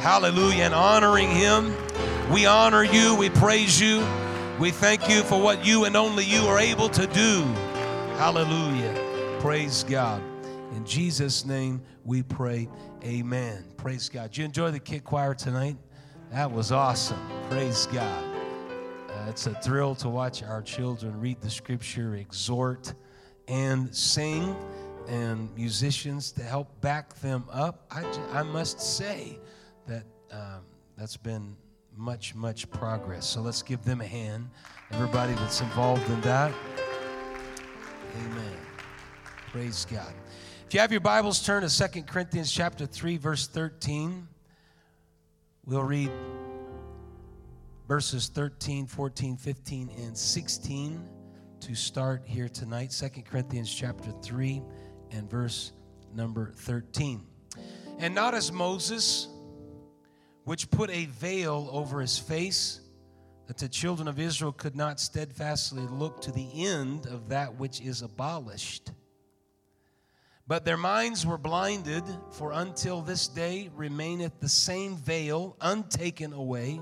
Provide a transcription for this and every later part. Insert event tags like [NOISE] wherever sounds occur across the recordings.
Hallelujah. And honoring him. We honor you. We praise you. We thank you for what you and only you are able to do. Hallelujah. Praise God. In Jesus' name we pray. Amen. Praise God. Did you enjoy the kid choir tonight? That was awesome. Praise God. Uh, it's a thrill to watch our children read the scripture, exhort, and sing, and musicians to help back them up. I, I must say um, that's been much, much progress. So let's give them a hand. Everybody that's involved in that. Amen. Praise God. If you have your Bibles, turn to Second Corinthians chapter 3, verse 13. We'll read verses 13, 14, 15, and 16 to start here tonight. Second Corinthians chapter 3 and verse number 13. And not as Moses, which put a veil over his face, that the children of Israel could not steadfastly look to the end of that which is abolished. But their minds were blinded, for until this day remaineth the same veil untaken away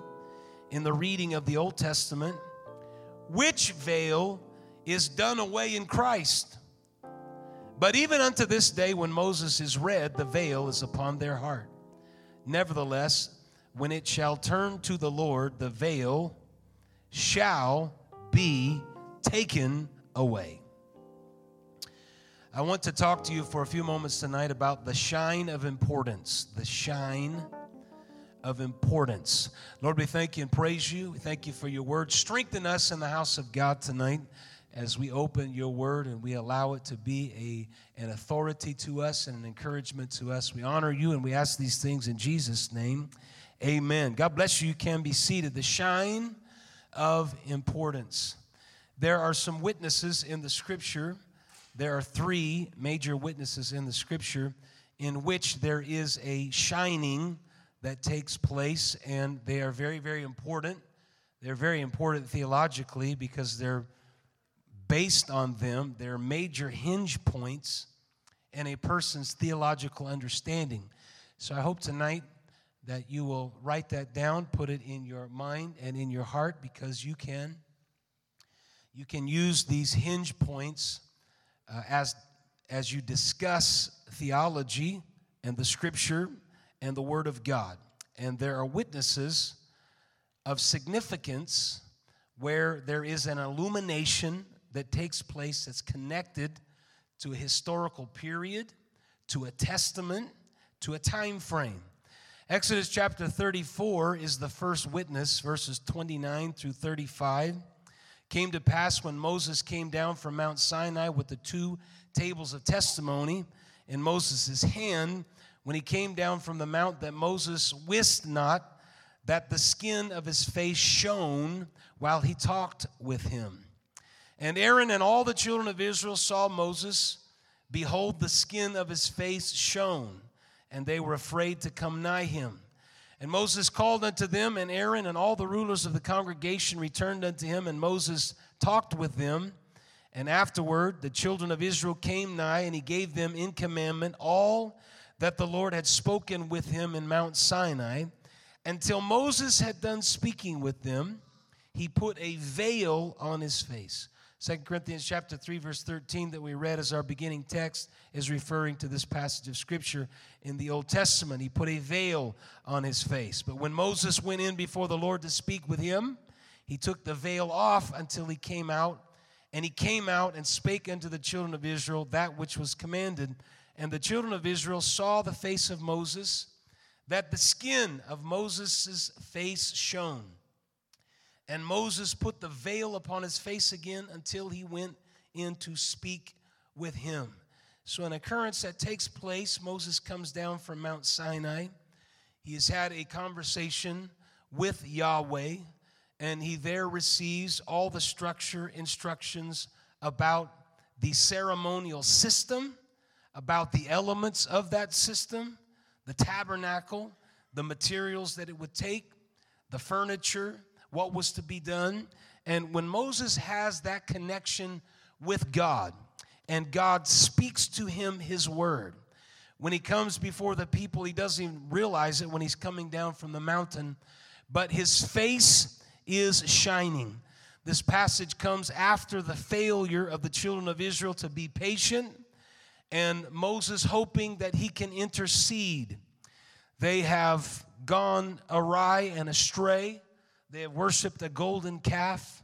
in the reading of the Old Testament, which veil is done away in Christ. But even unto this day, when Moses is read, the veil is upon their heart. Nevertheless, when it shall turn to the Lord, the veil shall be taken away. I want to talk to you for a few moments tonight about the shine of importance. The shine of importance. Lord, we thank you and praise you. We thank you for your word. Strengthen us in the house of God tonight as we open your word and we allow it to be a, an authority to us and an encouragement to us. We honor you and we ask these things in Jesus' name. Amen. God bless you. You can be seated. The shine of importance. There are some witnesses in the scripture there are three major witnesses in the scripture in which there is a shining that takes place, and they are very, very important. They're very important theologically because they're based on them, they're major hinge points in a person's theological understanding. So I hope tonight that you will write that down, put it in your mind and in your heart because you can you can use these hinge points uh, as, as you discuss theology and the scripture and the word of God. And there are witnesses of significance where there is an illumination that takes place that's connected to a historical period, to a testament, to a time frame. Exodus chapter 34 is the first witness, verses 29 through 35 came to pass when Moses came down from Mount Sinai with the two tables of testimony in Moses' hand, when he came down from the mount, that Moses wist not that the skin of his face shone while he talked with him. And Aaron and all the children of Israel saw Moses. Behold, the skin of his face shone, and they were afraid to come nigh him. And Moses called unto them, and Aaron and all the rulers of the congregation returned unto him, and Moses talked with them. And afterward, the children of Israel came nigh, and he gave them in commandment all that the Lord had spoken with him in Mount Sinai. Until Moses had done speaking with them, he put a veil on his face. 2 Corinthians chapter 3 verse 13 that we read as our beginning text is referring to this passage of scripture in the Old Testament. He put a veil on his face. But when Moses went in before the Lord to speak with him, he took the veil off until he came out, and he came out and spake unto the children of Israel that which was commanded. And the children of Israel saw the face of Moses, that the skin of Moses' face shone. And Moses put the veil upon his face again until he went in to speak with him. So, an occurrence that takes place Moses comes down from Mount Sinai. He has had a conversation with Yahweh, and he there receives all the structure instructions about the ceremonial system, about the elements of that system, the tabernacle, the materials that it would take, the furniture, what was to be done. And when Moses has that connection with God, and God speaks to him his word, when he comes before the people, he doesn't even realize it when he's coming down from the mountain, but his face is shining. This passage comes after the failure of the children of Israel to be patient and Moses hoping that he can intercede. They have gone awry and astray. They have worshiped a golden calf.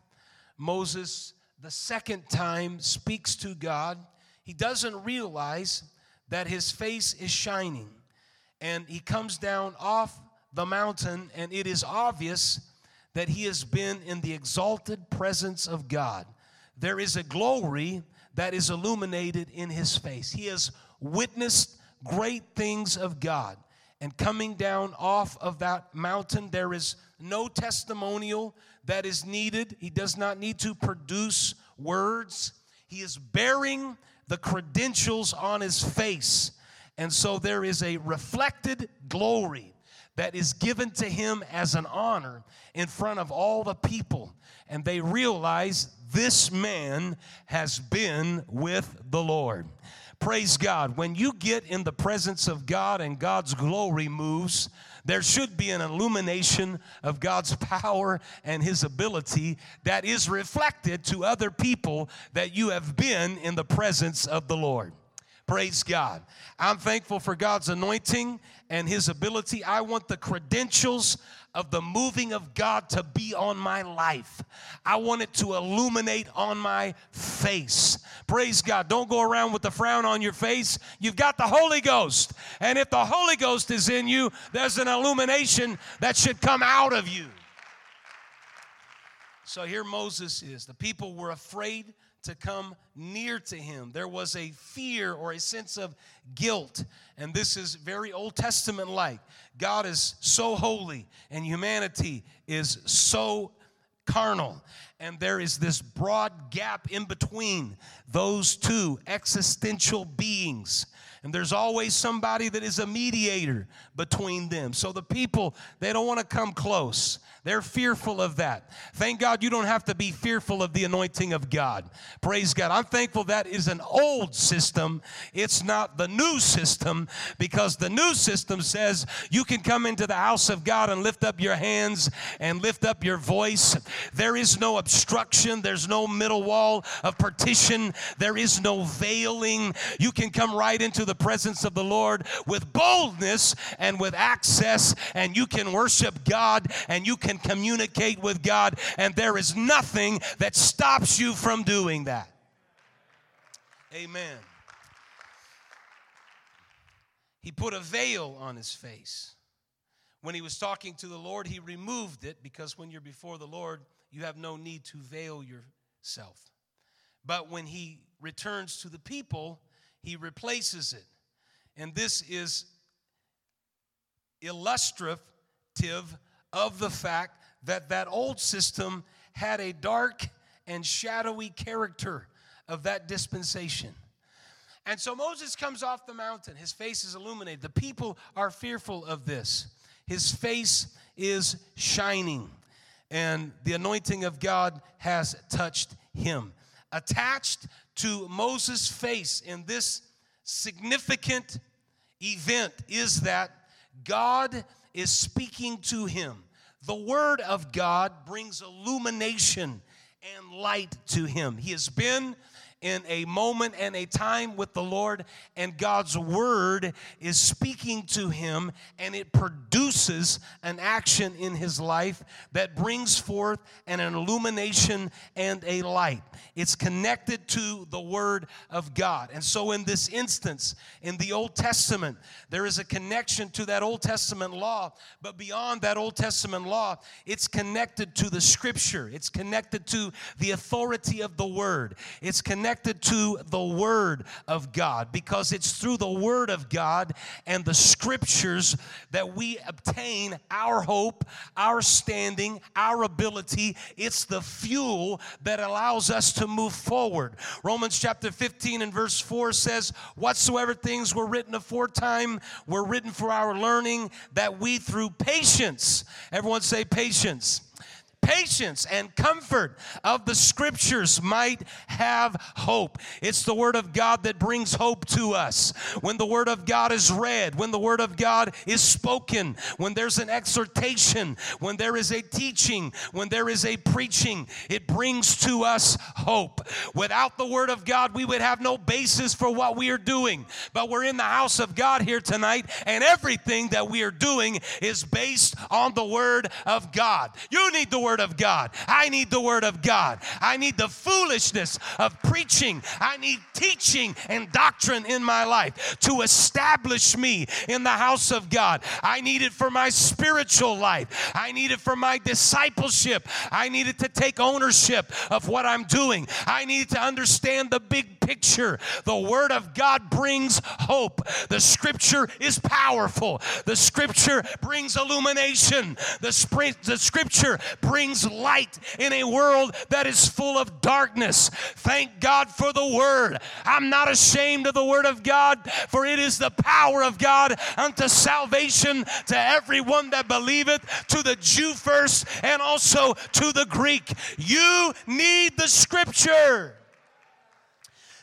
Moses, the second time, speaks to God. He doesn't realize that his face is shining. And he comes down off the mountain, and it is obvious that he has been in the exalted presence of God. There is a glory that is illuminated in his face. He has witnessed great things of God. And coming down off of that mountain, there is no testimonial that is needed. He does not need to produce words. He is bearing the credentials on his face. And so there is a reflected glory that is given to him as an honor in front of all the people. And they realize this man has been with the Lord. Praise God. When you get in the presence of God and God's glory moves, there should be an illumination of God's power and His ability that is reflected to other people that you have been in the presence of the Lord. Praise God. I'm thankful for God's anointing and His ability. I want the credentials of the moving of God to be on my life. I want it to illuminate on my face. Praise God. Don't go around with a frown on your face. You've got the Holy Ghost. And if the Holy Ghost is in you, there's an illumination that should come out of you. So here Moses is. The people were afraid to come near to him. There was a fear or a sense of guilt. And this is very Old Testament like. God is so holy, and humanity is so carnal. And there is this broad gap in between those two existential beings. And there's always somebody that is a mediator between them. So the people, they don't want to come close. They're fearful of that. Thank God you don't have to be fearful of the anointing of God. Praise God. I'm thankful that is an old system. It's not the new system because the new system says you can come into the house of God and lift up your hands and lift up your voice. There is no obstruction, there's no middle wall of partition, there is no veiling. You can come right into the presence of the Lord with boldness and with access, and you can worship God and you can can communicate with God, and there is nothing that stops you from doing that. Amen. He put a veil on his face. When he was talking to the Lord, he removed it because when you're before the Lord, you have no need to veil yourself. But when he returns to the people, he replaces it. And this is illustrative of the fact that that old system had a dark and shadowy character of that dispensation. And so Moses comes off the mountain. His face is illuminated. The people are fearful of this. His face is shining, and the anointing of God has touched him. Attached to Moses' face in this significant event is that God is speaking to him. The Word of God brings illumination and light to him. He has been in a moment and a time with the Lord, and God's word is speaking to him, and it produces an action in his life that brings forth an illumination and a light. It's connected to the word of God. And so, in this instance, in the Old Testament, there is a connection to that Old Testament law, but beyond that Old Testament law, it's connected to the scripture, it's connected to the authority of the word, it's connected connected to the Word of God because it's through the Word of God and the Scriptures that we obtain our hope, our standing, our ability. It's the fuel that allows us to move forward. Romans chapter 15 and verse 4 says, Whatsoever things were written aforetime were written for our learning, that we through patience, everyone say patience patience and comfort of the scriptures might have hope. It's the word of God that brings hope to us. When the word of God is read, when the word of God is spoken, when there's an exhortation, when there is a teaching, when there is a preaching, it brings to us hope. Without the word of God, we would have no basis for what we are doing. But we're in the house of God here tonight, and everything that we are doing is based on the word of God. You need the word of God. I need the word of God. I need the foolishness of preaching. I need teaching and doctrine in my life to establish me in the house of God. I need it for my spiritual life. I need it for my discipleship. I need it to take ownership of what I'm doing. I need to understand the big picture. The Word of God brings hope. The Scripture is powerful. The Scripture brings illumination. The, the Scripture brings light in a world that is full of darkness. Thank God for the Word. I'm not ashamed of the Word of God, for it is the power of God unto salvation to everyone that believeth, to the Jew first and also to the Greek. You need the Scripture.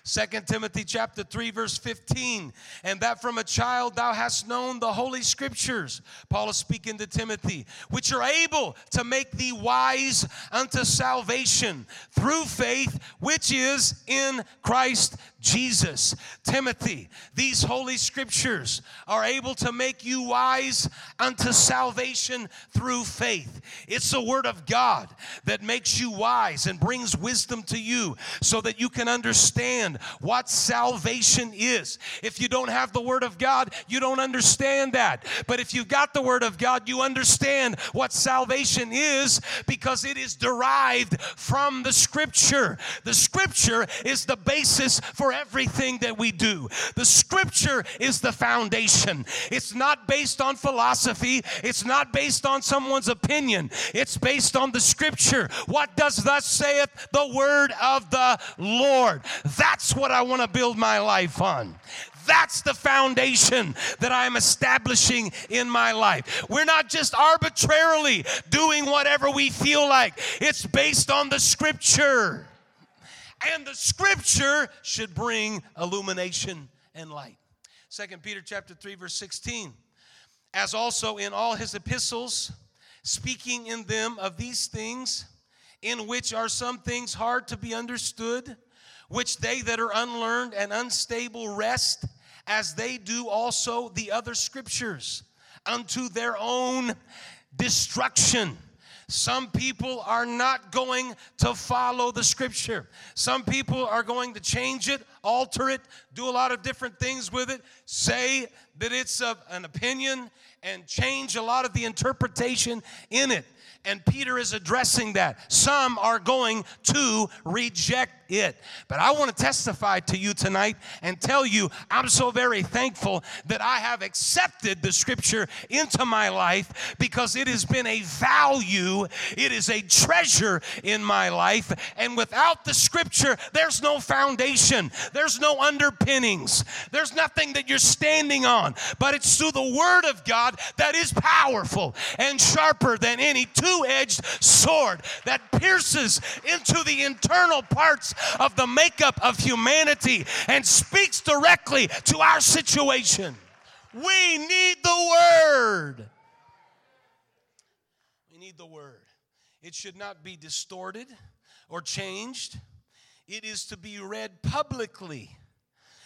Second Timothy chapter 3 verse 15 and that from a child thou hast known the holy scriptures. Paul is speaking to Timothy which are able to make thee wise unto salvation through faith which is in Christ Jesus. Timothy, these holy scriptures are able to make you wise unto salvation through faith. It's the word of God that makes you wise and brings wisdom to you so that you can understand what salvation is. If you don't have the word of God, you don't understand that. But if you've got the word of God, you understand what salvation is because it is derived from the scripture. The scripture is the basis for for everything that we do. The scripture is the foundation. It's not based on philosophy, it's not based on someone's opinion, it's based on the scripture. What does thus saith the word of the Lord? That's what I want to build my life on. That's the foundation that I'm establishing in my life. We're not just arbitrarily doing whatever we feel like, it's based on the scripture and the scripture should bring illumination and light. Second Peter chapter 3 verse 16. As also in all his epistles, speaking in them of these things, in which are some things hard to be understood, which they that are unlearned and unstable wrest, as they do also the other scriptures, unto their own destruction. Some people are not going to follow the scripture. Some people are going to change it, alter it, do a lot of different things with it, say that it's a, an opinion, and change a lot of the interpretation in it. And Peter is addressing that. Some are going to reject it. But I want to testify to you tonight and tell you I'm so very thankful that I have accepted the scripture into my life because it has been a value, it is a treasure in my life. And without the scripture, there's no foundation, there's no underpinnings, there's nothing that you're standing on. But it's through the word of God that is powerful and sharper than any two edged sword that pierces into the internal parts of the makeup of humanity and speaks directly to our situation. We need the Word. We need the Word. It should not be distorted or changed. It is to be read publicly.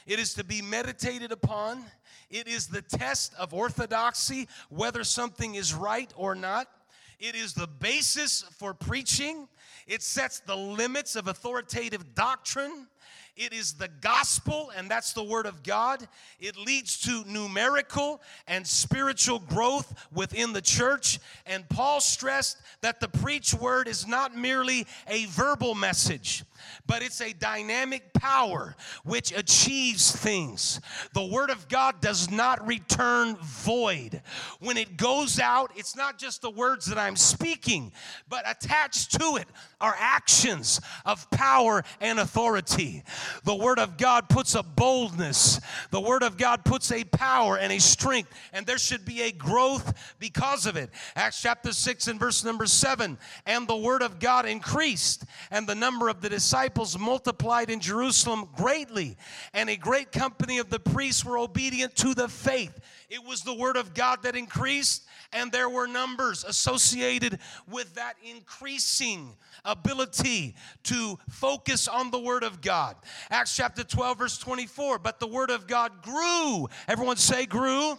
It is to be meditated upon. It is the test of orthodoxy, whether something is right or not. It is the basis for preaching. It sets the limits of authoritative doctrine. It is the gospel, and that's the word of God. It leads to numerical and spiritual growth within the church. And Paul stressed that the preach word is not merely a verbal message, but it's a dynamic power which achieves things. The Word of God does not return void. When it goes out, it's not just the words that I'm speaking, but attached to it are actions of power and authority. The Word of God puts a boldness, the Word of God puts a power and a strength, and there should be a growth because of it. Acts chapter 6 and verse number 7 And the Word of God increased, and the number of the disciples multiplied in Jerusalem greatly, and a great company of the priests were obedient to the faith. It was the Word of God that increased, and there were numbers associated with that increasing ability to focus on the Word of God. Acts chapter 12, verse 24. But the Word of God grew. Everyone say, grew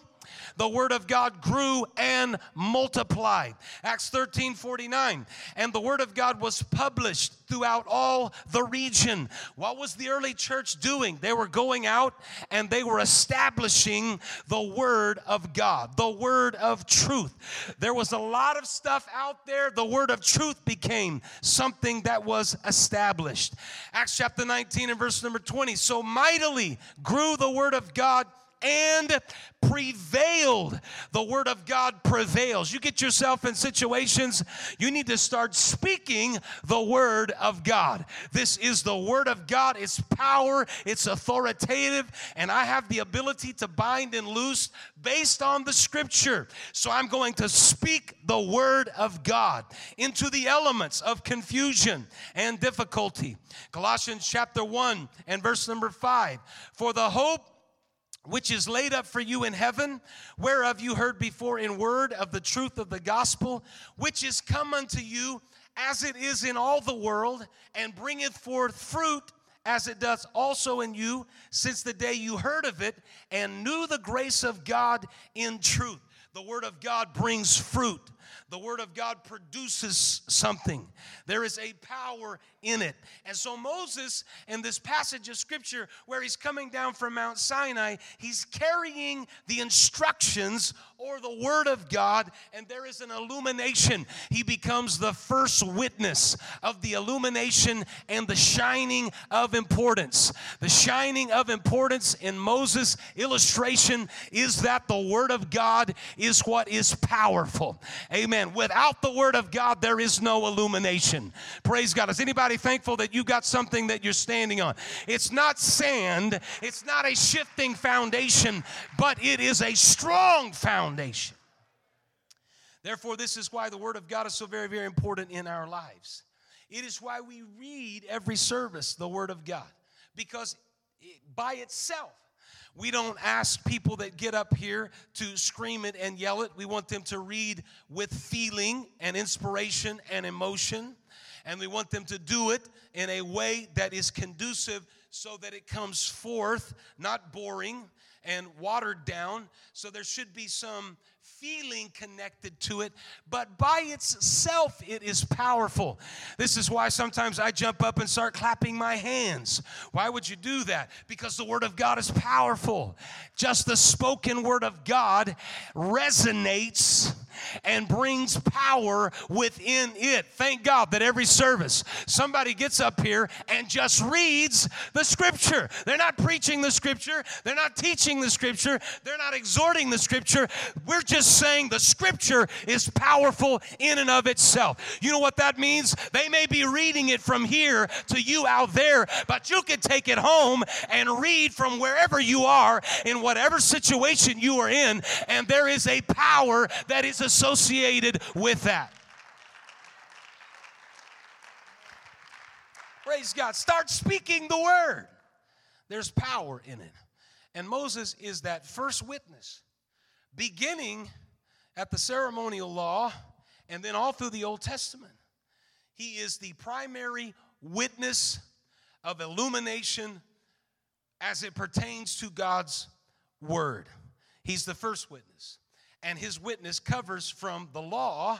the word of God grew and multiplied. Acts 13 49. And the word of God was published throughout all the region. What was the early church doing? They were going out and they were establishing the word of God, the word of truth. There was a lot of stuff out there. The word of truth became something that was established. Acts chapter 19 and verse number 20. So mightily grew the word of God and prevailed. The word of God prevails. You get yourself in situations, you need to start speaking the word of God. This is the word of God. It's power, it's authoritative, and I have the ability to bind and loose based on the scripture. So I'm going to speak the word of God into the elements of confusion and difficulty. Colossians chapter 1 and verse number 5. For the hope which is laid up for you in heaven, whereof you heard before in word of the truth of the gospel, which is come unto you as it is in all the world, and bringeth forth fruit as it does also in you, since the day you heard of it and knew the grace of God in truth. The word of God brings fruit. The Word of God produces something. There is a power in it. And so, Moses, in this passage of Scripture where he's coming down from Mount Sinai, he's carrying the instructions or the Word of God, and there is an illumination. He becomes the first witness of the illumination and the shining of importance. The shining of importance in Moses' illustration is that the Word of God is what is powerful. Amen. Without the Word of God, there is no illumination. Praise God. Is anybody thankful that you got something that you're standing on? It's not sand, it's not a shifting foundation, but it is a strong foundation. Therefore, this is why the Word of God is so very, very important in our lives. It is why we read every service the Word of God, because it, by itself, we don't ask people that get up here to scream it and yell it. We want them to read with feeling and inspiration and emotion. And we want them to do it in a way that is conducive so that it comes forth, not boring, and watered down. So there should be some feeling connected to it, but by itself, it is powerful. This is why sometimes I jump up and start clapping my hands. Why would you do that? Because the Word of God is powerful. Just the spoken Word of God resonates and brings power within it. Thank God that every service somebody gets up here and just reads the scripture. They're not preaching the scripture, they're not teaching the scripture, they're not exhorting the scripture. We're just saying the scripture is powerful in and of itself. You know what that means? They may be reading it from here to you out there, but you can take it home and read from wherever you are in whatever situation you are in, and there is a power that is associated with that. Praise God. Start speaking the word. There's power in it. And Moses is that first witness, beginning at the ceremonial law and then all through the Old Testament. He is the primary witness of illumination as it pertains to God's word. He's the first witness and his witness covers from the law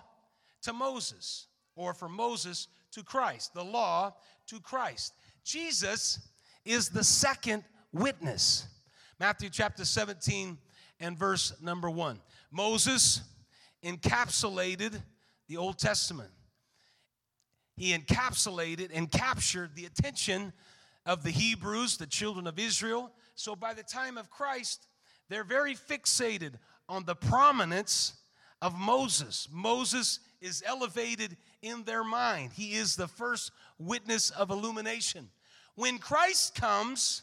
to Moses, or from Moses to Christ, the law to Christ. Jesus is the second witness. Matthew chapter 17 and verse number 1. Moses encapsulated the Old Testament. He encapsulated and captured the attention of the Hebrews, the children of Israel. So by the time of Christ, they're very fixated on the prominence of Moses. Moses is elevated in their mind. He is the first witness of illumination. When Christ comes,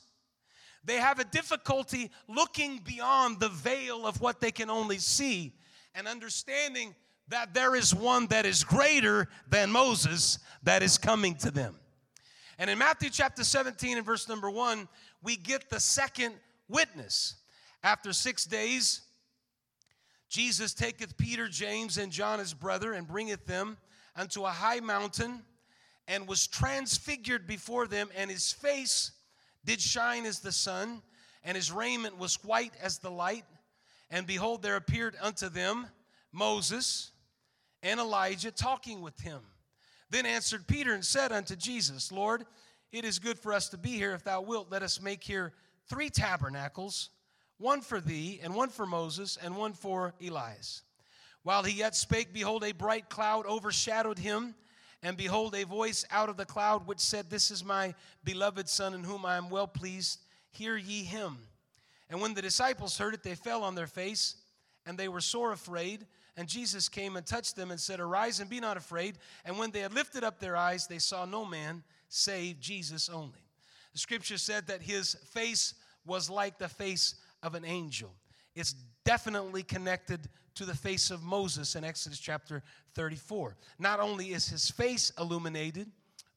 they have a difficulty looking beyond the veil of what they can only see and understanding that there is one that is greater than Moses that is coming to them. And in Matthew chapter 17 and verse number 1, we get the second witness. After six days, Jesus taketh Peter, James, and John his brother, and bringeth them unto a high mountain, and was transfigured before them, and his face did shine as the sun, and his raiment was white as the light. And behold, there appeared unto them Moses and Elijah talking with him. Then answered Peter and said unto Jesus, Lord, it is good for us to be here. If thou wilt, let us make here three tabernacles one for thee, and one for Moses, and one for Elias. While he yet spake, behold, a bright cloud overshadowed him. And behold, a voice out of the cloud which said, This is my beloved Son, in whom I am well pleased. Hear ye him. And when the disciples heard it, they fell on their face, and they were sore afraid. And Jesus came and touched them and said, Arise and be not afraid. And when they had lifted up their eyes, they saw no man save Jesus only. The scripture said that his face was like the face of an angel. It's definitely connected to the face of Moses in Exodus chapter 34. Not only is his face illuminated,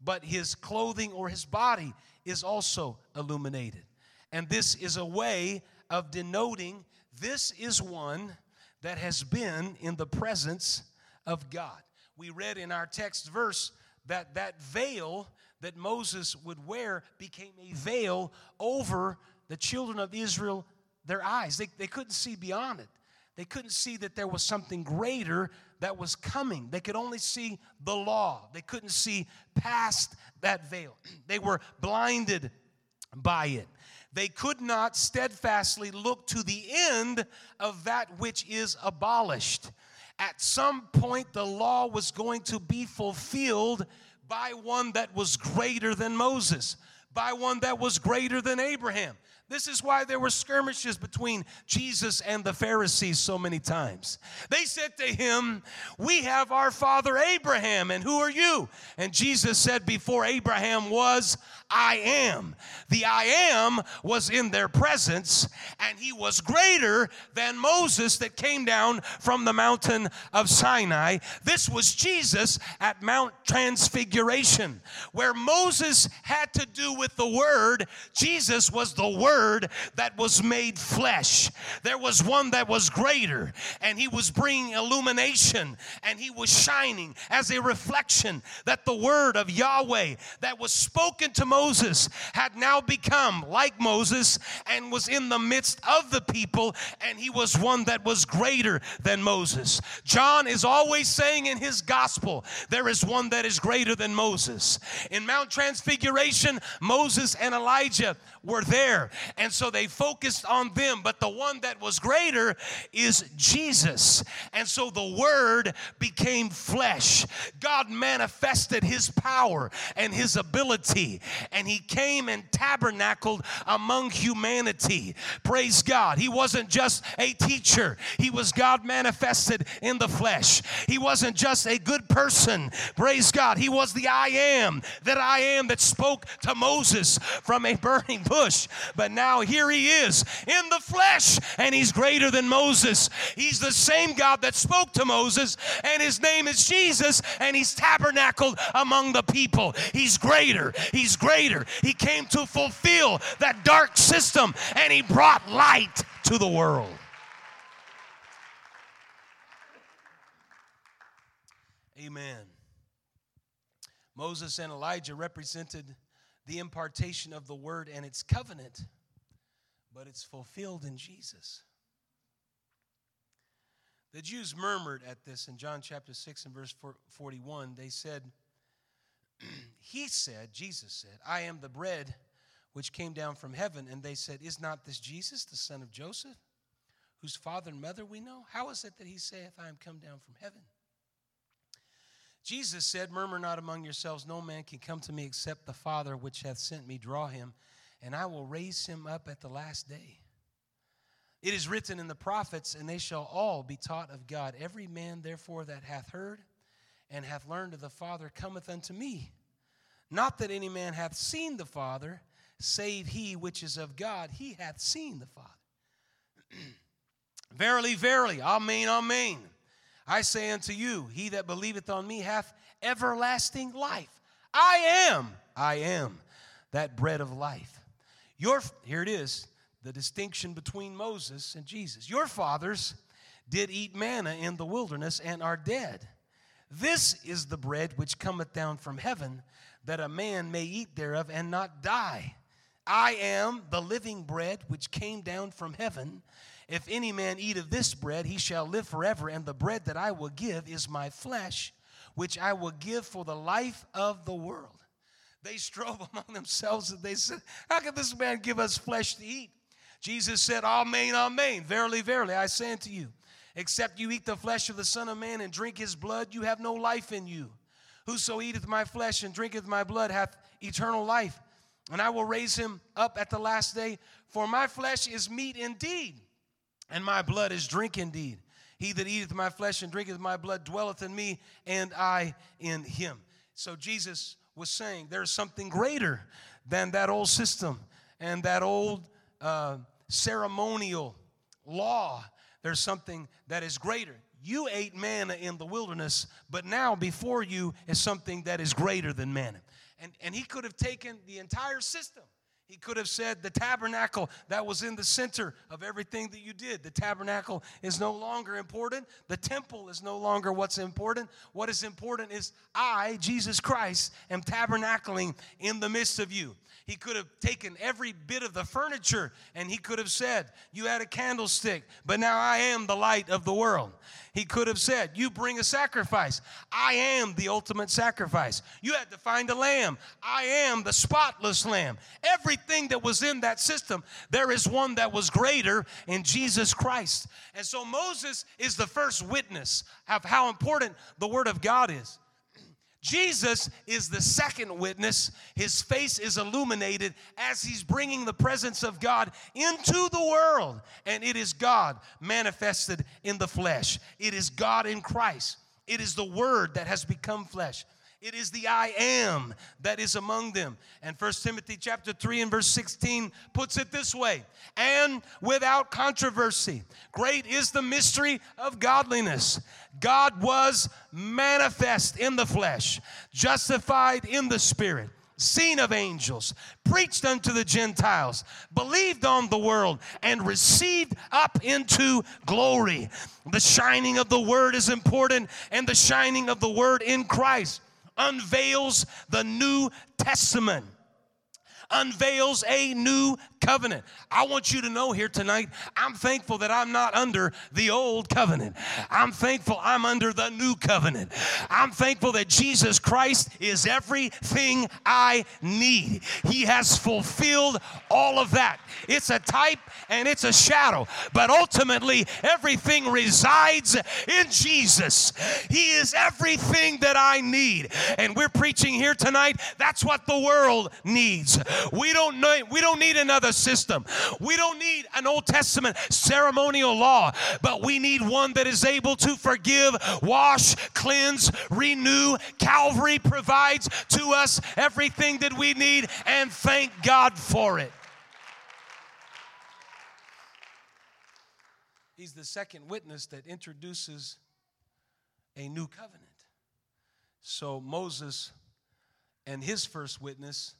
but his clothing or his body is also illuminated. And this is a way of denoting this is one that has been in the presence of God. We read in our text verse that that veil that Moses would wear became a veil over the children of Israel their eyes. They, they couldn't see beyond it. They couldn't see that there was something greater that was coming. They could only see the law. They couldn't see past that veil. [CLEARS THROAT] They were blinded by it. They could not steadfastly look to the end of that which is abolished. At some point, the law was going to be fulfilled by one that was greater than Moses, by one that was greater than Abraham. This is why there were skirmishes between Jesus and the Pharisees so many times. They said to him, We have our father Abraham, and who are you? And Jesus said, Before Abraham was, I am. The I am was in their presence, and he was greater than Moses that came down from the mountain of Sinai. This was Jesus at Mount Transfiguration, where Moses had to do with the Word, Jesus was the Word Word that was made flesh. There was one that was greater, and he was bringing illumination, and he was shining as a reflection that the Word of Yahweh that was spoken to Moses had now become like Moses and was in the midst of the people, and he was one that was greater than Moses. John is always saying in his gospel, there is one that is greater than Moses. In Mount Transfiguration, Moses and Elijah were there. And so they focused on them. But the one that was greater is Jesus. And so the Word became flesh. God manifested His power and His ability. And He came and tabernacled among humanity. Praise God. He wasn't just a teacher, He was God manifested in the flesh. He wasn't just a good person. Praise God. He was the I am that I am that spoke to Moses from a burning bush. But now here he is in the flesh, and he's greater than Moses. He's the same God that spoke to Moses, and his name is Jesus, and he's tabernacled among the people. He's greater. He's greater. He came to fulfill that dark system, and he brought light to the world. Amen. Moses and Elijah represented the impartation of the word and its covenant, but it's fulfilled in Jesus. The Jews murmured at this in John chapter 6 and verse 41. They said, [CLEARS THROAT] He said, Jesus said, I am the bread which came down from heaven. And they said, Is not this Jesus, the son of Joseph, whose father and mother we know? How is it that he saith, I am come down from heaven? Jesus said, Murmur not among yourselves, no man can come to me except the Father which hath sent me draw him, and I will raise him up at the last day. It is written in the prophets, and they shall all be taught of God. Every man, therefore, that hath heard and hath learned of the Father cometh unto me. Not that any man hath seen the Father, save he which is of God, he hath seen the Father. [CLEARS THROAT] verily, verily, Amen, Amen. I say unto you, he that believeth on me hath everlasting life. I am, I am that bread of life. Your, here it is, the distinction between Moses and Jesus. Your fathers did eat manna in the wilderness and are dead. This is the bread which cometh down from heaven, that a man may eat thereof and not die. I am the living bread which came down from heaven. If any man eat of this bread, he shall live forever. And the bread that I will give is my flesh, which I will give for the life of the world. They strove [LAUGHS] among themselves and they said, How can this man give us flesh to eat? Jesus said, Amen, Amen. Verily, verily, I say unto you, except you eat the flesh of the Son of Man and drink his blood, you have no life in you. Whoso eateth my flesh and drinketh my blood hath eternal life, and I will raise him up at the last day. For my flesh is meat indeed, and my blood is drink indeed. He that eateth my flesh and drinketh my blood dwelleth in me, and I in him. So Jesus was saying there's something greater than that old system and that old uh, ceremonial law. There's something that is greater. You ate manna in the wilderness, but now before you is something that is greater than manna. And, and he could have taken the entire system. He could have said the tabernacle that was in the center of everything that you did. The tabernacle is no longer important. The temple is no longer what's important. What is important is I, Jesus Christ, am tabernacling in the midst of you. He could have taken every bit of the furniture and he could have said, You had a candlestick, but now I am the light of the world. He could have said, You bring a sacrifice. I am the ultimate sacrifice. You had to find a lamb. I am the spotless lamb. Everything that was in that system, there is one that was greater in Jesus Christ. And so Moses is the first witness of how important the Word of God is. Jesus is the second witness. His face is illuminated as he's bringing the presence of God into the world. And it is God manifested in the flesh, it is God in Christ. It is the Word that has become flesh. It is the I am that is among them. And First Timothy chapter 3 and verse 16 puts it this way and without controversy, great is the mystery of godliness. God was manifest in the flesh, justified in the spirit seen of angels, preached unto the Gentiles, believed on the world, and received up into glory. The shining of the word is important, and the shining of the word in Christ unveils the New Testament unveils a new covenant. I want you to know here tonight, I'm thankful that I'm not under the old covenant. I'm thankful I'm under the new covenant. I'm thankful that Jesus Christ is everything I need. He has fulfilled all of that. It's a type and it's a shadow, but ultimately, everything resides in Jesus. He is everything that I need. And we're preaching here tonight, that's what the world needs. We don't need, we don't need another system. We don't need an Old Testament ceremonial law, but we need one that is able to forgive, wash, cleanse, renew. Calvary provides to us everything that we need, and thank God for it. He's the second witness that introduces a new covenant. So Moses and his first witness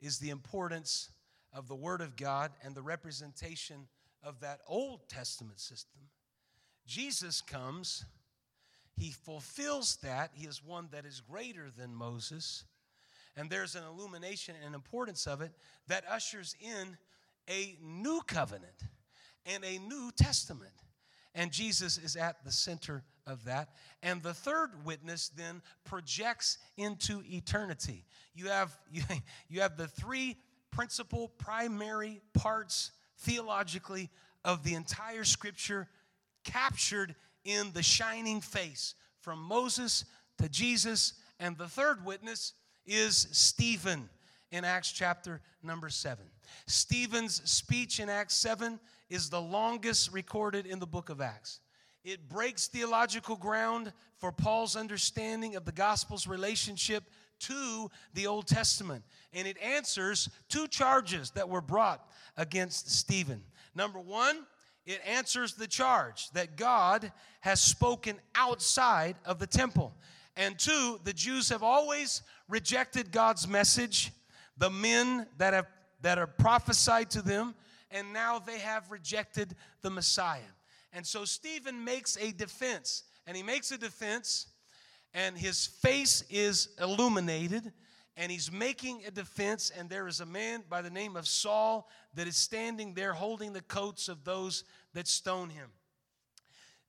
is the importance of the Word of God and the representation of that Old Testament system. Jesus comes, he fulfills that. He is one that is greater than Moses. And there's an illumination and importance of it that ushers in a new covenant and a new testament. And Jesus is at the center of that. And the third witness then projects into eternity. You have, [LAUGHS] you, you have the three principal, primary parts theologically of the entire scripture captured in the shining face from Moses to Jesus. And the third witness is Stephen in Acts chapter number seven. Stephen's speech in Acts 7 is the longest recorded in the book of Acts. It breaks theological ground for Paul's understanding of the gospel's relationship to the Old Testament. And it answers two charges that were brought against Stephen. Number one, it answers the charge that God has spoken outside of the temple. And two, the Jews have always rejected God's message, the men that have that are prophesied to them, and now they have rejected the Messiah. And so Stephen makes a defense, and he makes a defense, and his face is illuminated, and he's making a defense, and there is a man by the name of Saul that is standing there holding the coats of those that stone him.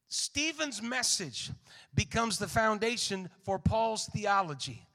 Stephen's message becomes the foundation for Paul's theology.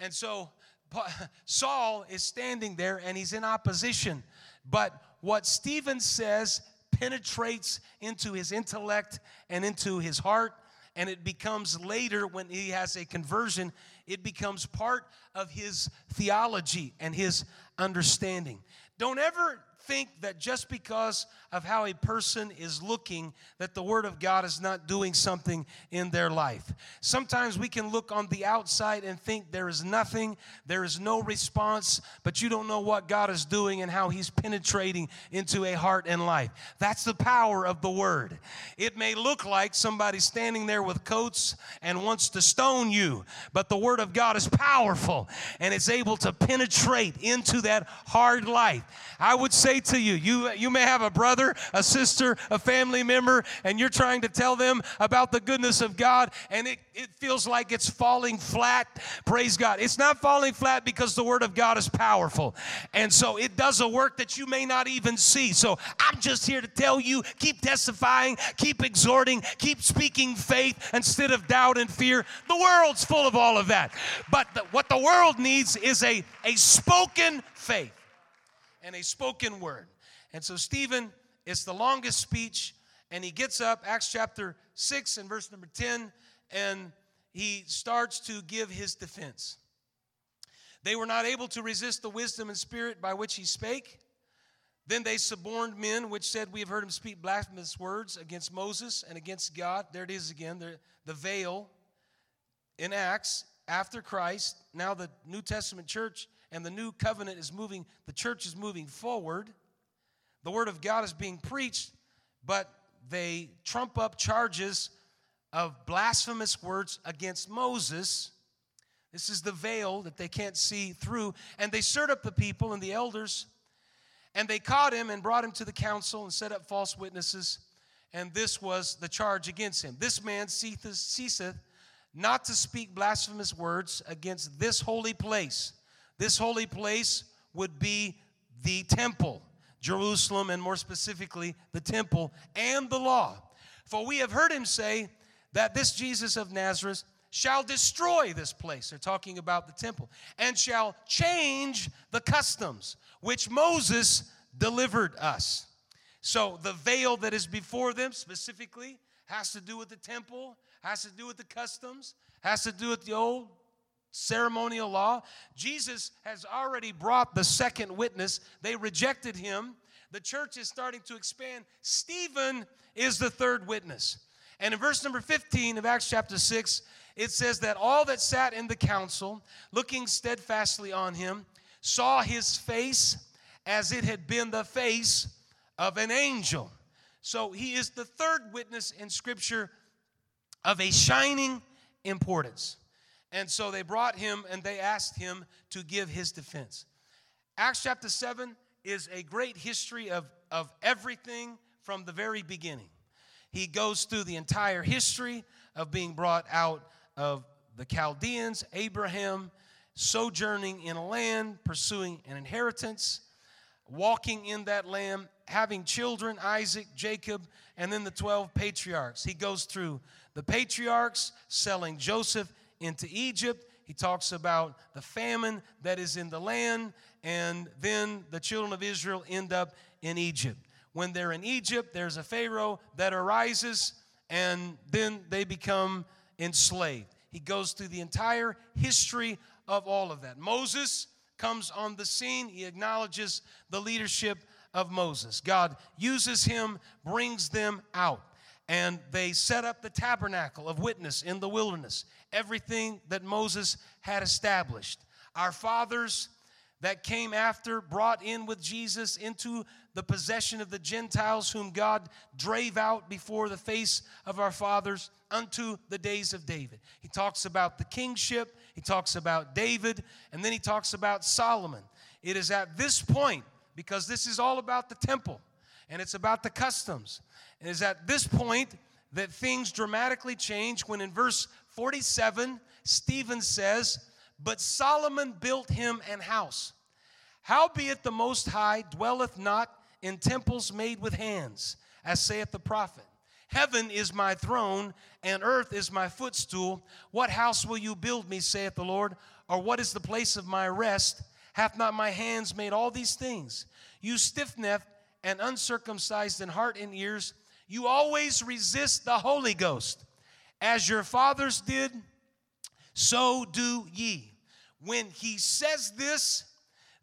And so [LAUGHS] Saul is standing there and he's in opposition. But what Stephen says penetrates into his intellect and into his heart. And it becomes later when he has a conversion, it becomes part of his theology and his understanding. Don't ever think that just because of how a person is looking that the word of God is not doing something in their life. Sometimes we can look on the outside and think there is nothing, there is no response, but you don't know what God is doing and how he's penetrating into a heart and life. That's the power of the word. It may look like somebody standing there with coats and wants to stone you, but the word of God is powerful and it's able to penetrate into that hard life. I would say to you, you you may have a brother brother, a sister, a family member, and you're trying to tell them about the goodness of God, and it, it feels like it's falling flat. Praise God. It's not falling flat because the Word of God is powerful. And so it does a work that you may not even see. So I'm just here to tell you keep testifying, keep exhorting, keep speaking faith instead of doubt and fear. The world's full of all of that. But the, what the world needs is a, a spoken faith and a spoken word. And so Stephen it's the longest speech, and he gets up, Acts chapter 6 and verse number 10, and he starts to give his defense. They were not able to resist the wisdom and spirit by which he spake. Then they suborned men, which said, We have heard him speak blasphemous words against Moses and against God. There it is again, the, the veil in Acts after Christ. Now the New Testament church and the new covenant is moving, the church is moving forward. The word of God is being preached, but they trump up charges of blasphemous words against Moses. This is the veil that they can't see through. And they stirred up the people and the elders, and they caught him and brought him to the council and set up false witnesses. And this was the charge against him. This man ceaseth not to speak blasphemous words against this holy place. This holy place would be the temple. Jerusalem, and more specifically, the temple and the law. For we have heard him say that this Jesus of Nazareth shall destroy this place. They're talking about the temple, and shall change the customs which Moses delivered us. So the veil that is before them specifically has to do with the temple, has to do with the customs, has to do with the old ceremonial law. Jesus has already brought the second witness. They rejected him. The church is starting to expand. Stephen is the third witness. And in verse number 15 of Acts chapter 6, it says that all that sat in the council, looking steadfastly on him, saw his face as it had been the face of an angel. So he is the third witness in Scripture of a shining importance. And so they brought him and they asked him to give his defense. Acts chapter 7 is a great history of, of everything from the very beginning. He goes through the entire history of being brought out of the Chaldeans, Abraham, sojourning in a land, pursuing an inheritance, walking in that land, having children, Isaac, Jacob, and then the 12 patriarchs. He goes through the patriarchs, selling Joseph into Egypt. He talks about the famine that is in the land, and then the children of Israel end up in Egypt. When they're in Egypt, there's a Pharaoh that arises, and then they become enslaved. He goes through the entire history of all of that. Moses comes on the scene, he acknowledges the leadership of Moses. God uses him, brings them out. and they set up the tabernacle of witness in the wilderness, everything that Moses had established. Our fathers that came after brought in with Jesus into the possession of the Gentiles, whom God drave out before the face of our fathers unto the days of David. He talks about the kingship, he talks about David, and then he talks about Solomon. It is at this point, because this is all about the temple and it's about the customs, it is at this point that things dramatically change when in verse 47, Stephen says, but Solomon built him an house. Howbeit the Most High dwelleth not in temples made with hands, as saith the prophet. Heaven is my throne, and earth is my footstool. What house will you build me, saith the Lord? Or what is the place of my rest? Hath not my hands made all these things? You stiff necked and uncircumcised in heart and ears, you always resist the Holy Ghost. As your fathers did, so do ye. When he says this,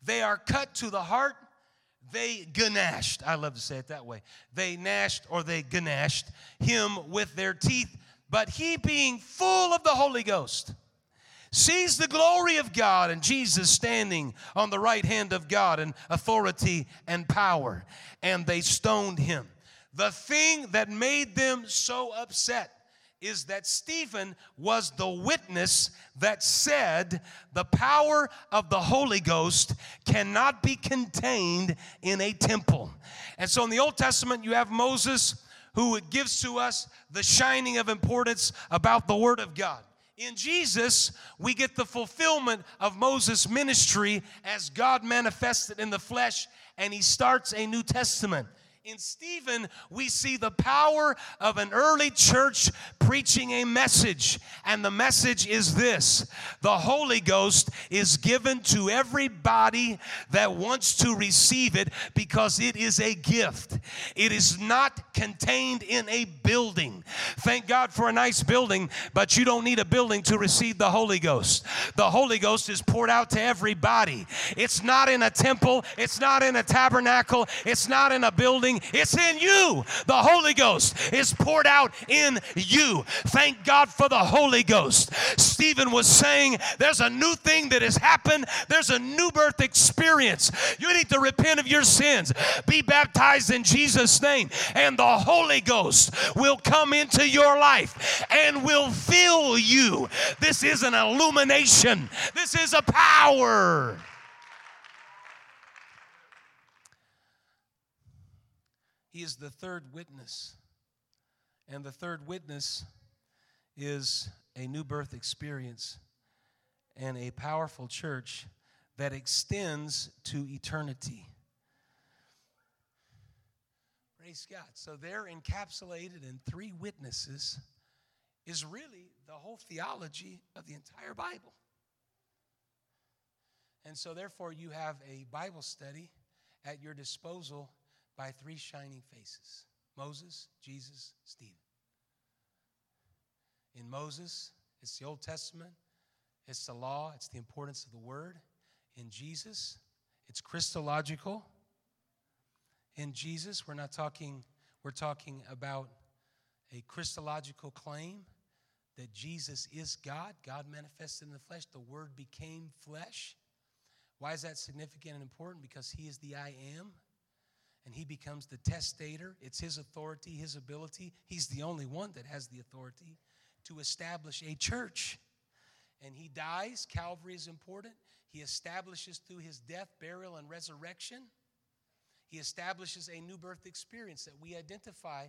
they are cut to the heart. They ganashed. I love to say it that way. They gnashed or they ganashed him with their teeth. But he, being full of the Holy Ghost, sees the glory of God and Jesus standing on the right hand of God in authority and power. And they stoned him. The thing that made them so upset is that Stephen was the witness that said the power of the Holy Ghost cannot be contained in a temple. And so in the Old Testament, you have Moses who gives to us the shining of importance about the Word of God. In Jesus, we get the fulfillment of Moses' ministry as God manifested in the flesh, and he starts a New Testament. In Stephen, we see the power of an early church preaching a message. And the message is this the Holy Ghost is given to everybody that wants to receive it because it is a gift. It is not contained in a building. Thank God for a nice building, but you don't need a building to receive the Holy Ghost. The Holy Ghost is poured out to everybody. It's not in a temple, it's not in a tabernacle, it's not in a building it's in you. The Holy Ghost is poured out in you. Thank God for the Holy Ghost. Stephen was saying there's a new thing that has happened, there's a new birth experience. You need to repent of your sins, be baptized in Jesus' name, and the Holy Ghost will come into your life and will fill you. This is an illumination, this is a power. Is the third witness. And the third witness is a new birth experience and a powerful church that extends to eternity. Praise God. So they're encapsulated in three witnesses, is really the whole theology of the entire Bible. And so, therefore, you have a Bible study at your disposal by three shining faces Moses, Jesus, Stephen. In Moses, it's the Old Testament, it's the law, it's the importance of the word. In Jesus, it's Christological. In Jesus, we're not talking, we're talking about a Christological claim that Jesus is God, God manifested in the flesh, the Word became flesh. Why is that significant and important? Because He is the I am and he becomes the testator. It's his authority, his ability. He's the only one that has the authority to establish a church. And he dies. Calvary is important. He establishes through his death, burial, and resurrection. He establishes a new birth experience that we identify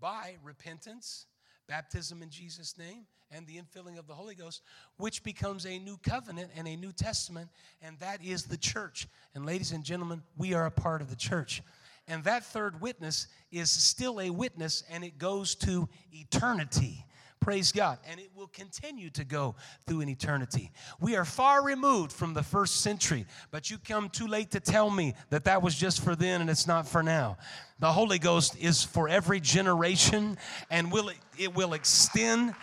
by repentance, baptism in Jesus' name, and the infilling of the Holy Ghost, which becomes a new covenant and a new testament, and that is the church. And ladies and gentlemen, we are a part of the church. And that third witness is still a witness and it goes to eternity. Praise God. And it will continue to go through an eternity. We are far removed from the first century, but you come too late to tell me that that was just for then and it's not for now. The Holy Ghost is for every generation and will it will extend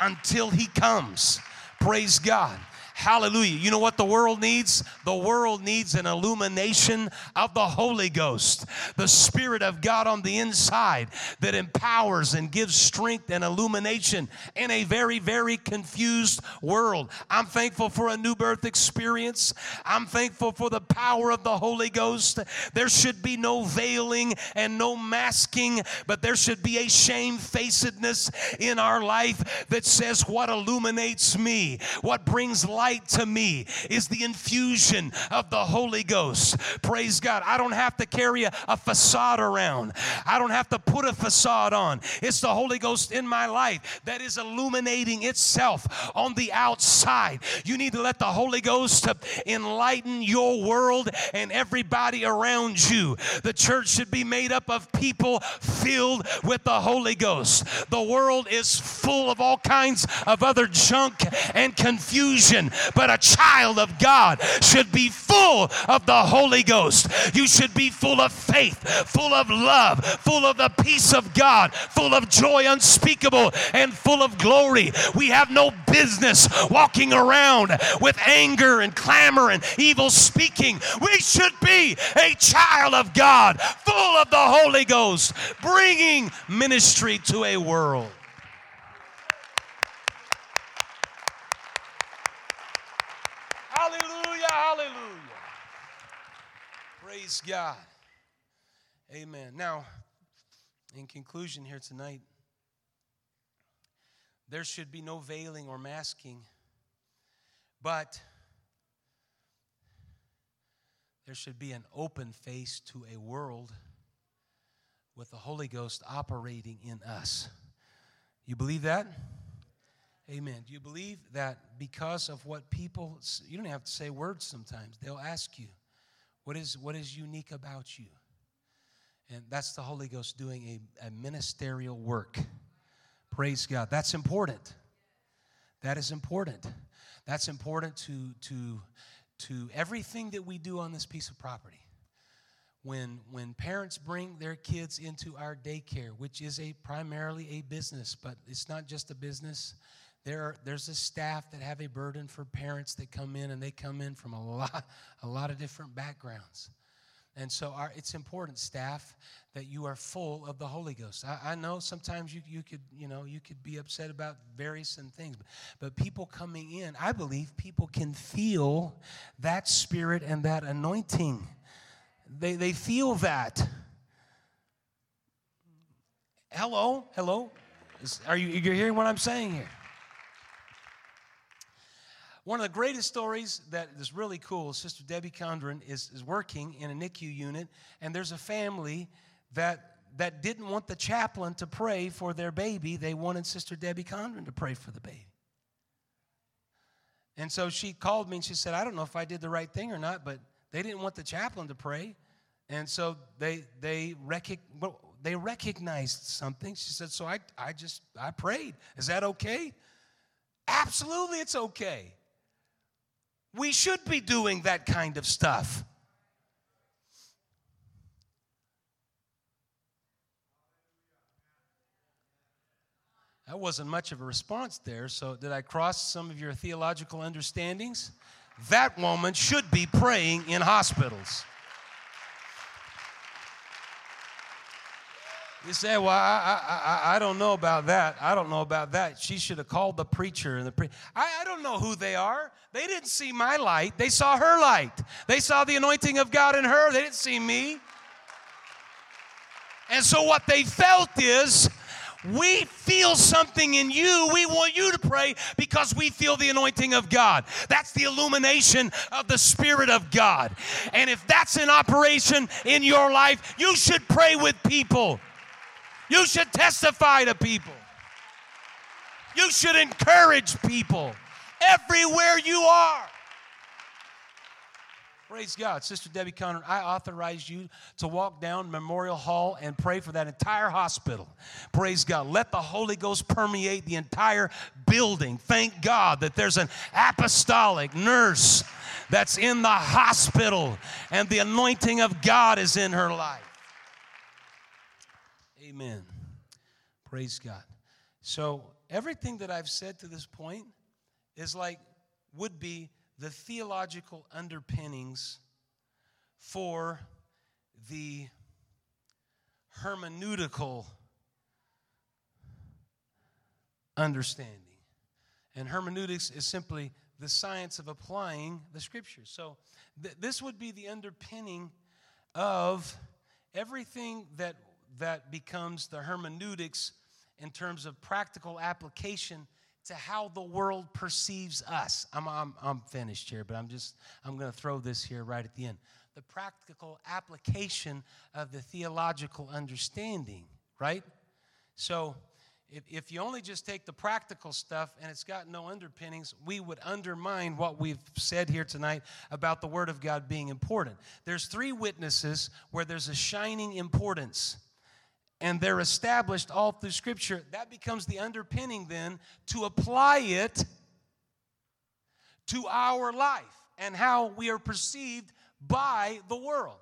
until he comes. Praise God. Hallelujah. You know what the world needs? The world needs an illumination of the Holy Ghost, the Spirit of God on the inside that empowers and gives strength and illumination in a very, very confused world. I'm thankful for a new birth experience. I'm thankful for the power of the Holy Ghost. There should be no veiling and no masking, but there should be a shamefacedness in our life that says, What illuminates me, what brings light to me, is the infusion of the Holy Ghost. Praise God. I don't have to carry a, a facade around, I don't have to put a facade on. It's the Holy Ghost in my life that is illuminating itself on the outside. You need to let the Holy Ghost enlighten your world and everybody around you. The church should be made up of people filled with the Holy Ghost. The world is full of all kinds of other junk and confusion, but a child of God should be full of the Holy Ghost. You should be full of faith, full of love, full of the peace of God, full of joy unspeakable, and full of glory. We have no business walking around with anger and clamor and evil speaking. We should be a child of God, full of the Holy Ghost, bringing ministry to a world. Hallelujah, hallelujah. Praise God. Amen. Now, in conclusion here tonight, there should be no veiling or masking, but there should be an open face to a world with the Holy Ghost operating in us. You believe that? Amen. Do you believe that because of what people, you don't have to say words sometimes, they'll ask you, what is, what is unique about you? And that's the Holy Ghost doing a, a ministerial work. Praise God. That's important. That is important. That's important to, to, to everything that we do on this piece of property. When, when parents bring their kids into our daycare, which is a primarily a business, but it's not just a business, there are, there's a staff that have a burden for parents that come in, and they come in from a lot, a lot of different backgrounds. And so our, it's important, staff, that you are full of the Holy Ghost. I, I, know sometimes you, you could, you know, you could be upset about various and things, but, but people coming in, I believe people can feel that spirit and that anointing. They, they feel that. Hello, hello. Is, are you you're hearing what I'm saying here? One of the greatest stories that is really cool, Sister Debbie Condren is, is working in a NICU unit, and there's a family that, that didn't want the chaplain to pray for their baby. They wanted Sister Debbie Condren to pray for the baby. And so she called me and she said, I don't know if I did the right thing or not, but they didn't want the chaplain to pray. And so they, they, rec- they recognized something. She said, So I, I just, I prayed. Is that okay? Absolutely, it's okay. We should be doing that kind of stuff. That wasn't much of a response there. So, did I cross some of your theological understandings? That woman should be praying in hospitals. You say, "Well, I, I, I, don't know about that. I don't know about that." She should have called the preacher and the pre- I, I don't know who they are. They didn't see my light. They saw her light. They saw the anointing of God in her. They didn't see me. And so what they felt is, we feel something in you. We want you to pray because we feel the anointing of God. That's the illumination of the Spirit of God. And if that's in operation in your life, you should pray with people. You should testify to people. You should encourage people everywhere you are. Praise God. Sister Debbie Conner, I authorize you to walk down Memorial Hall and pray for that entire hospital. Praise God. Let the Holy Ghost permeate the entire building. Thank God that there's an apostolic nurse that's in the hospital and the anointing of God is in her life. Amen. Praise God. So, everything that I've said to this point is like would be the theological underpinnings for the hermeneutical understanding. And hermeneutics is simply the science of applying the scriptures. So th- this would be the underpinning of everything that that becomes the hermeneutics in terms of practical application to how the world perceives us. I'm, I'm, I'm finished here, but I'm just, I'm going to throw this here right at the end. The practical application of the theological understanding, right? So, if, if you only just take the practical stuff and it's got no underpinnings, we would undermine what we've said here tonight about the Word of God being important. There's three witnesses where there's a shining importance and they're established all through Scripture, that becomes the underpinning then to apply it to our life and how we are perceived by the world.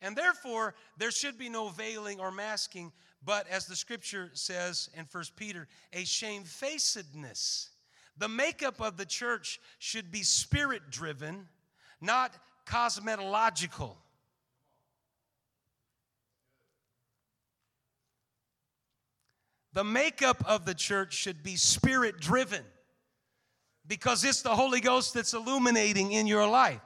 And therefore, there should be no veiling or masking, but as the scripture says in First Peter, a shamefacedness. The makeup of the church should be spirit driven, not cosmetological. The makeup of the church should be spirit driven because it's the Holy Ghost that's illuminating in your life.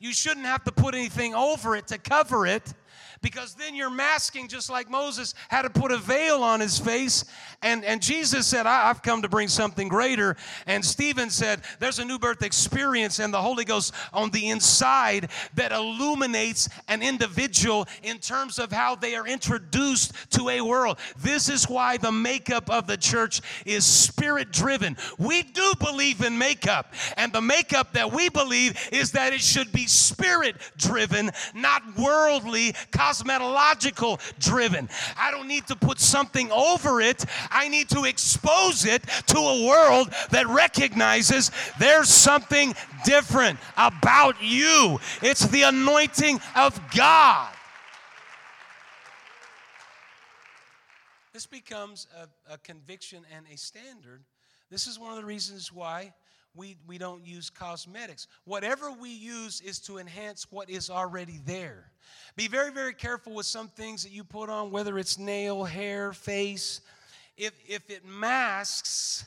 You shouldn't have to put anything over it to cover it because then you're masking just like Moses had to put a veil on his face. And, and Jesus said, I, have come to bring something greater. And Stephen said, There's a new birth experience and the Holy Ghost on the inside that illuminates an individual in terms of how they are introduced to a world. This is why the makeup of the church is spirit driven. We do believe in makeup, and the makeup that we believe is that it should be spirit driven, not worldly, cosmetological driven. I don't need to put something over it, I need to expose it to a world that recognizes there's something different about you. It's the anointing of God. This becomes a, a, conviction and a standard. This is one of the reasons why we, we don't use cosmetics. Whatever we use is to enhance what is already there. Be very, very careful with some things that you put on, whether it's nail, hair, face. If, if it masks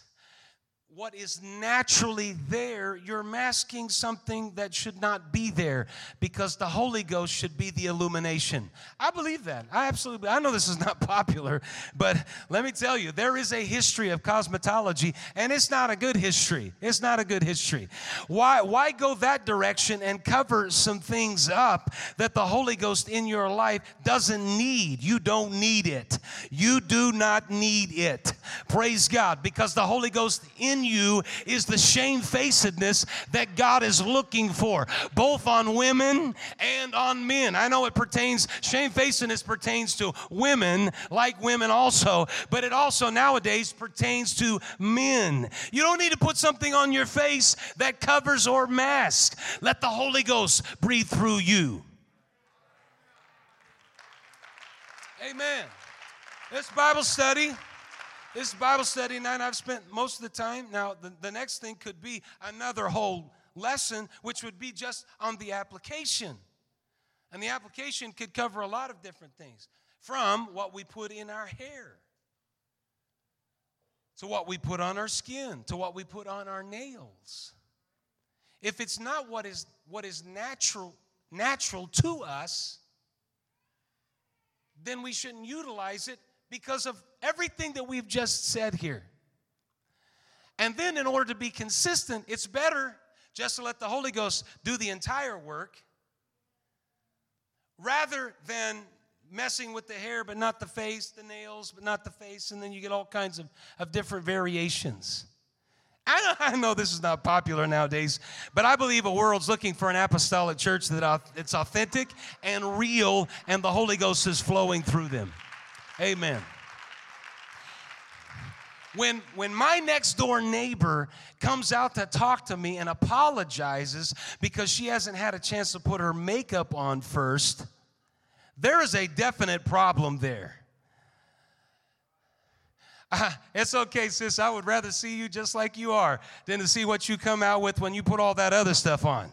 what is naturally there, you're masking something that should not be there because the Holy Ghost should be the illumination. I believe that. I absolutely, I know this is not [LAUGHS] popular, but let me tell you, there is a history of cosmetology and it's not a good history. It's not a good history. Why, why go that direction and cover some things up that the Holy Ghost in your life doesn't need? You don't need it. You do not need it. Praise God because the Holy Ghost in you is the shamefacedness that God is looking for, both on women and on men. I know it pertains, shamefacedness pertains to women, like women also, but it also nowadays pertains to men. You don't need to put something on your face that covers or masks. Let the Holy Ghost breathe through you. Amen. This Bible study this Bible study night, I've spent most of the time. Now, the, the next thing could be another whole lesson, which would be just on the application. And the application could cover a lot of different things from what we put in our hair to what we put on our skin to what we put on our nails. If it's not what is, what is natural, natural to us, then we shouldn't utilize it because of everything that we've just said here. And then, in order to be consistent, it's better just to let the Holy Ghost do the entire work rather than messing with the hair but not the face, the nails but not the face, and then you get all kinds of, of different variations. I I know this is not popular nowadays, but I believe a world's looking for an apostolic church that it's authentic and real, and the Holy Ghost is flowing through them. Amen. When, when my next door neighbor comes out to talk to me and apologizes because she hasn't had a chance to put her makeup on first, there is a definite problem there. Uh, [LAUGHS] it's okay, sis. I would rather see you just like you are than to see what you come out with when you put all that other stuff on.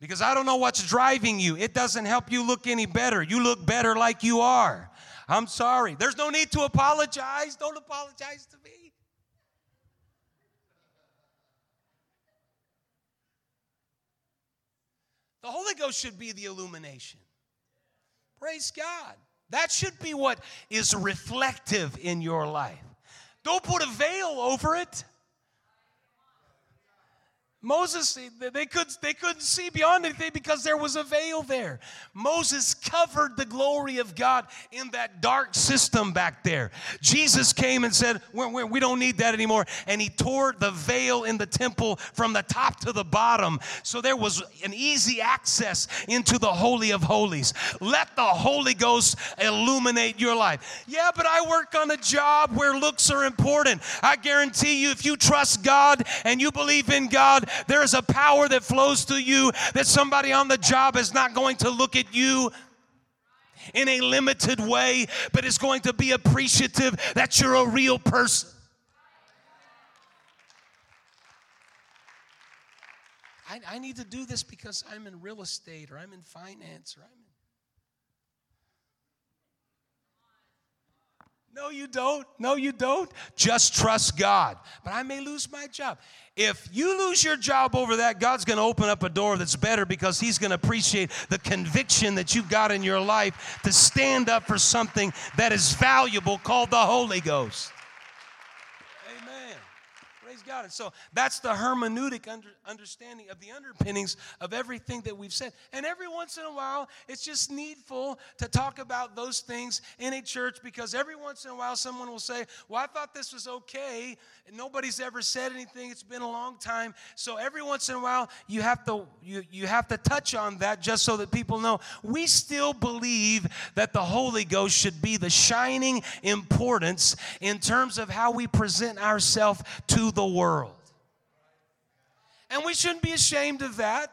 Because I don't know what's driving you. It doesn't help you look any better. You look better like you are. I'm sorry. There's no need to apologize. Don't apologize to me. The Holy Ghost should be the illumination. Praise God. That should be what is reflective in your life. Don't put a veil over it. Moses, they, could, they couldn't see beyond anything because there was a veil there. Moses covered the glory of God in that dark system back there. Jesus came and said, we're, we're, We don't need that anymore. And he tore the veil in the temple from the top to the bottom. So there was an easy access into the Holy of Holies. Let the Holy Ghost illuminate your life. Yeah, but I work on a job where looks are important. I guarantee you, if you trust God and you believe in God, there is a power that flows through you that somebody on the job is not going to look at you in a limited way, but is going to be appreciative that you're a real person. I, I, need to do this because I'm in real estate or I'm in finance or I'm in. No, you don't. No, you don't. Just trust God. But I may lose my job. If you lose your job over that, God's going to open up a door that's better because He's going to appreciate the conviction that you've got in your life to stand up for something that is valuable called the Holy Ghost. And so that's the hermeneutic under, understanding of the underpinnings of everything that we've said. And every once in a while, it's just needful to talk about those things in a church because every once in a while, someone will say, Well, I thought this was okay. And nobody's ever said anything. It's been a long time. So every once in a while, you have to you, you have to touch on that just so that people know we still believe that the Holy Ghost should be the shining importance in terms of how we present ourselves to the world world. And we shouldn't be ashamed of that.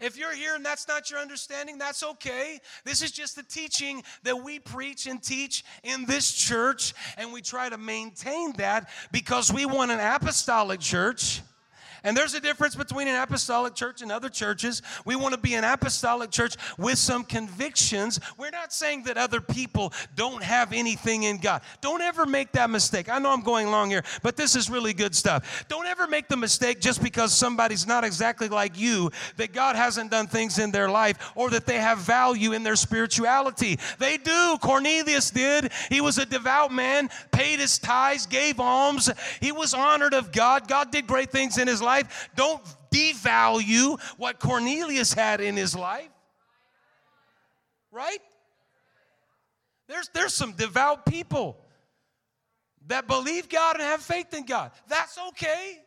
If you're here and that's not your understanding, that's okay. This is just the teaching that we preach and teach in this church, and we try to maintain that because we want an apostolic church and there's a difference between an apostolic church and other churches. We want to be an apostolic church with some convictions. We're not saying that other people don't have anything in God. Don't ever make that mistake. I know I'm going long here, but this is really good stuff. Don't ever make the mistake just because somebody's not exactly like you that God hasn't done things in their life or that they have value in their spirituality. They do. Cornelius did. He was a devout man, paid his tithes, gave alms. He was honored of God. God did great things in his life life. Don't devalue what Cornelius had in his life. Right? There's, there's some devout people that believe God and have faith in God. That's okay.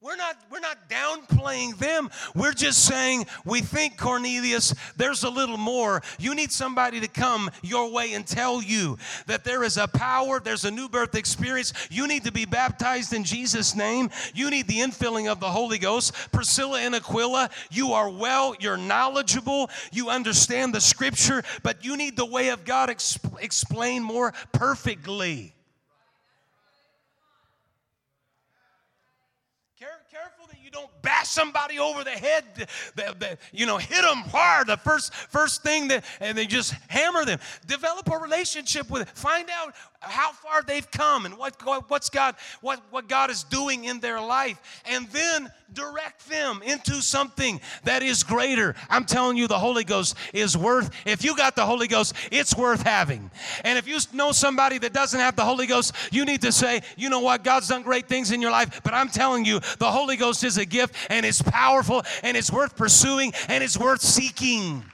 We're not, we're not downplaying them. We're just saying we think, Cornelius, there's a little more. You need somebody to come your way and tell you that there is a power, there's a new birth experience. You need to be baptized in Jesus' name. You need the infilling of the Holy Ghost. Priscilla and Aquila, you are well, you're knowledgeable, you understand the scripture, but you need the way of God exp- explained more perfectly. You don't bash somebody over the head, the, the, you know, hit them hard. The first first thing that, and they just hammer them. Develop a relationship with. Find out how far they've come and what, what's God, what, what God is doing in their life, and then direct them into something that is greater. I'm telling you, the Holy Ghost is worth, if you got the Holy Ghost, it's worth having. And if you know somebody that doesn't have the Holy Ghost, you need to say, you know what, God's done great things in your life, but I'm telling you, the Holy Ghost is a gift and it's powerful and it's worth pursuing and it's worth seeking.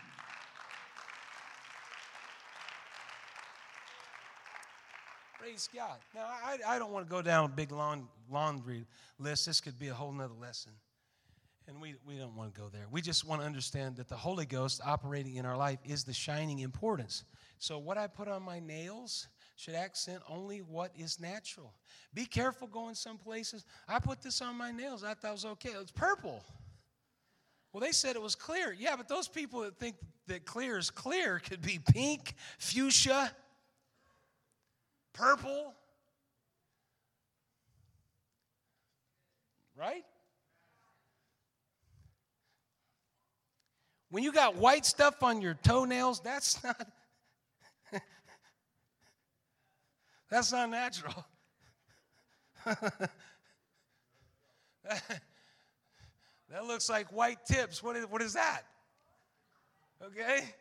Praise God. Now, I, I don't want to go down a big long, laundry list. This could be a whole nother lesson. And we, we don't want to go there. We just want to understand that the Holy Ghost operating in our life is the shining importance. So, what I put on my nails should accent only what is natural. Be careful going some places. I put this on my nails. I thought it was okay. It's purple. Well, they said it was clear. Yeah, but those people that think that clear is clear could be pink, fuchsia, purple. Right? When you got white stuff on your toenails, that's not [LAUGHS] That's not natural. [LAUGHS] that looks like white tips. What is, what is that? Okay?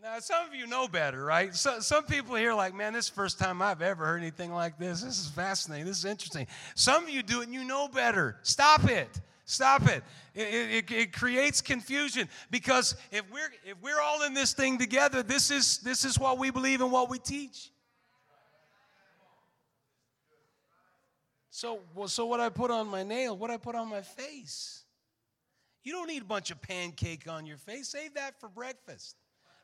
Now, some of you know better, right? So, some people here like, man, this is the first time I've ever heard anything like this. This is fascinating. This is interesting. Some of you do it and you know better. Stop it. Stop it. It, it. it, creates confusion because if we're if we're all in this thing together, this is this is what we believe and what we teach. So, well, so what I put on my nail, what I put on my face. You don't need a bunch of pancake on your face. Save that for breakfast.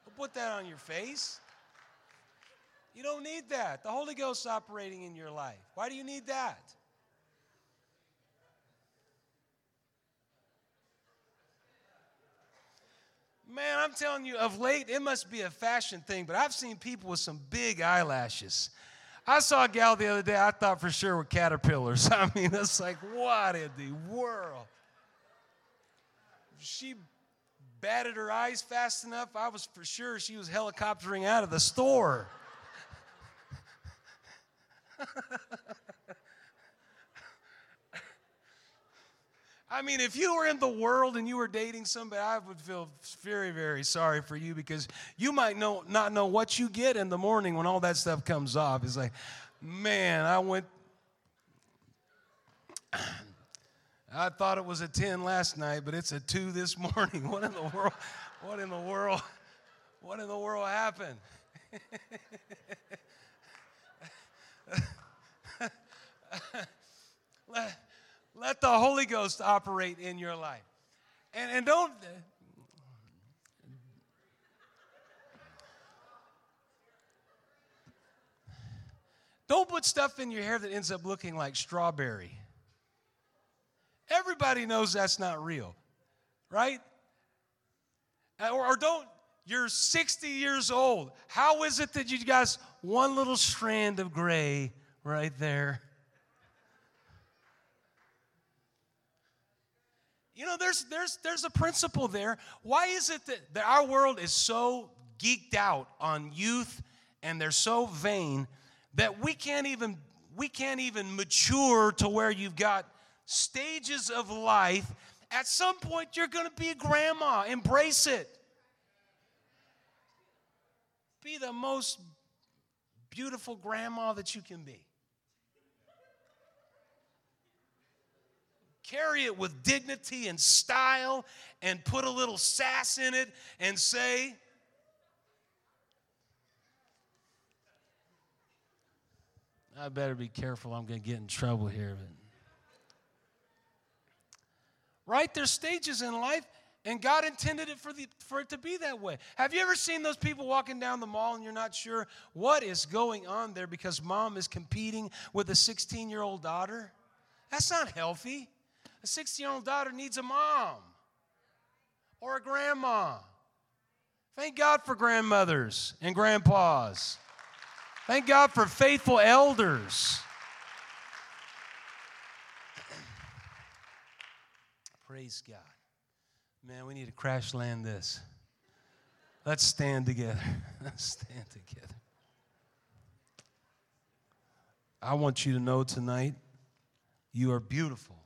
Don't put that on your face. You don't need that. The Holy Ghost operating in your life. Why do you need that? Man, I'm telling you, of late, it must be a fashion thing, but I've seen people with some big eyelashes. I saw a gal the other day, I thought for sure were caterpillars. [LAUGHS] I mean, it's like, what in the world? She batted her eyes fast enough, I was for sure she was helicoptering out of the store. I mean, if you were in the world and you were dating somebody, I would feel very, very sorry for you because you might know, not know what you get in the morning when all that stuff comes off. It's like, man, I went. I thought it was a 10 last night, but it's a 2 this [LAUGHS] morning. What in the world? What in the world? What in the world happened? [LAUGHS] Let the Holy Ghost operate in your life. And, and don't. Don't put stuff in your hair that ends up looking like strawberry. Everybody knows that's not real, right? Uh, or, or, don't, you're 60 years old. How is it that you guys, one little strand of gray right there? You know, there's, there's, there's a principle there. Why is it that, that our world is so geeked out on youth and they're so vain that we can't even we can't even mature to where you've got stages of life at some point you're going to be a grandma. Embrace it. Be the most beautiful grandma that you can be. Carry it with dignity and style and put a little sass in it and say, I better be careful, I'm going to get in trouble here. Right? There's stages in life, and God intended it for, the, for it to be that way. Have you ever seen those people walking down the mall and you're not sure what is going on there because mom is competing with a 16 year old daughter? That's not healthy. A 16 year old daughter needs a mom or a grandma. Thank God for grandmothers and grandpas. Thank God for faithful elders. Praise God. Man, we need to crash land this. Let's stand together. [LAUGHS] Let's stand together. I want you to know tonight you are beautiful.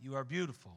You are beautiful.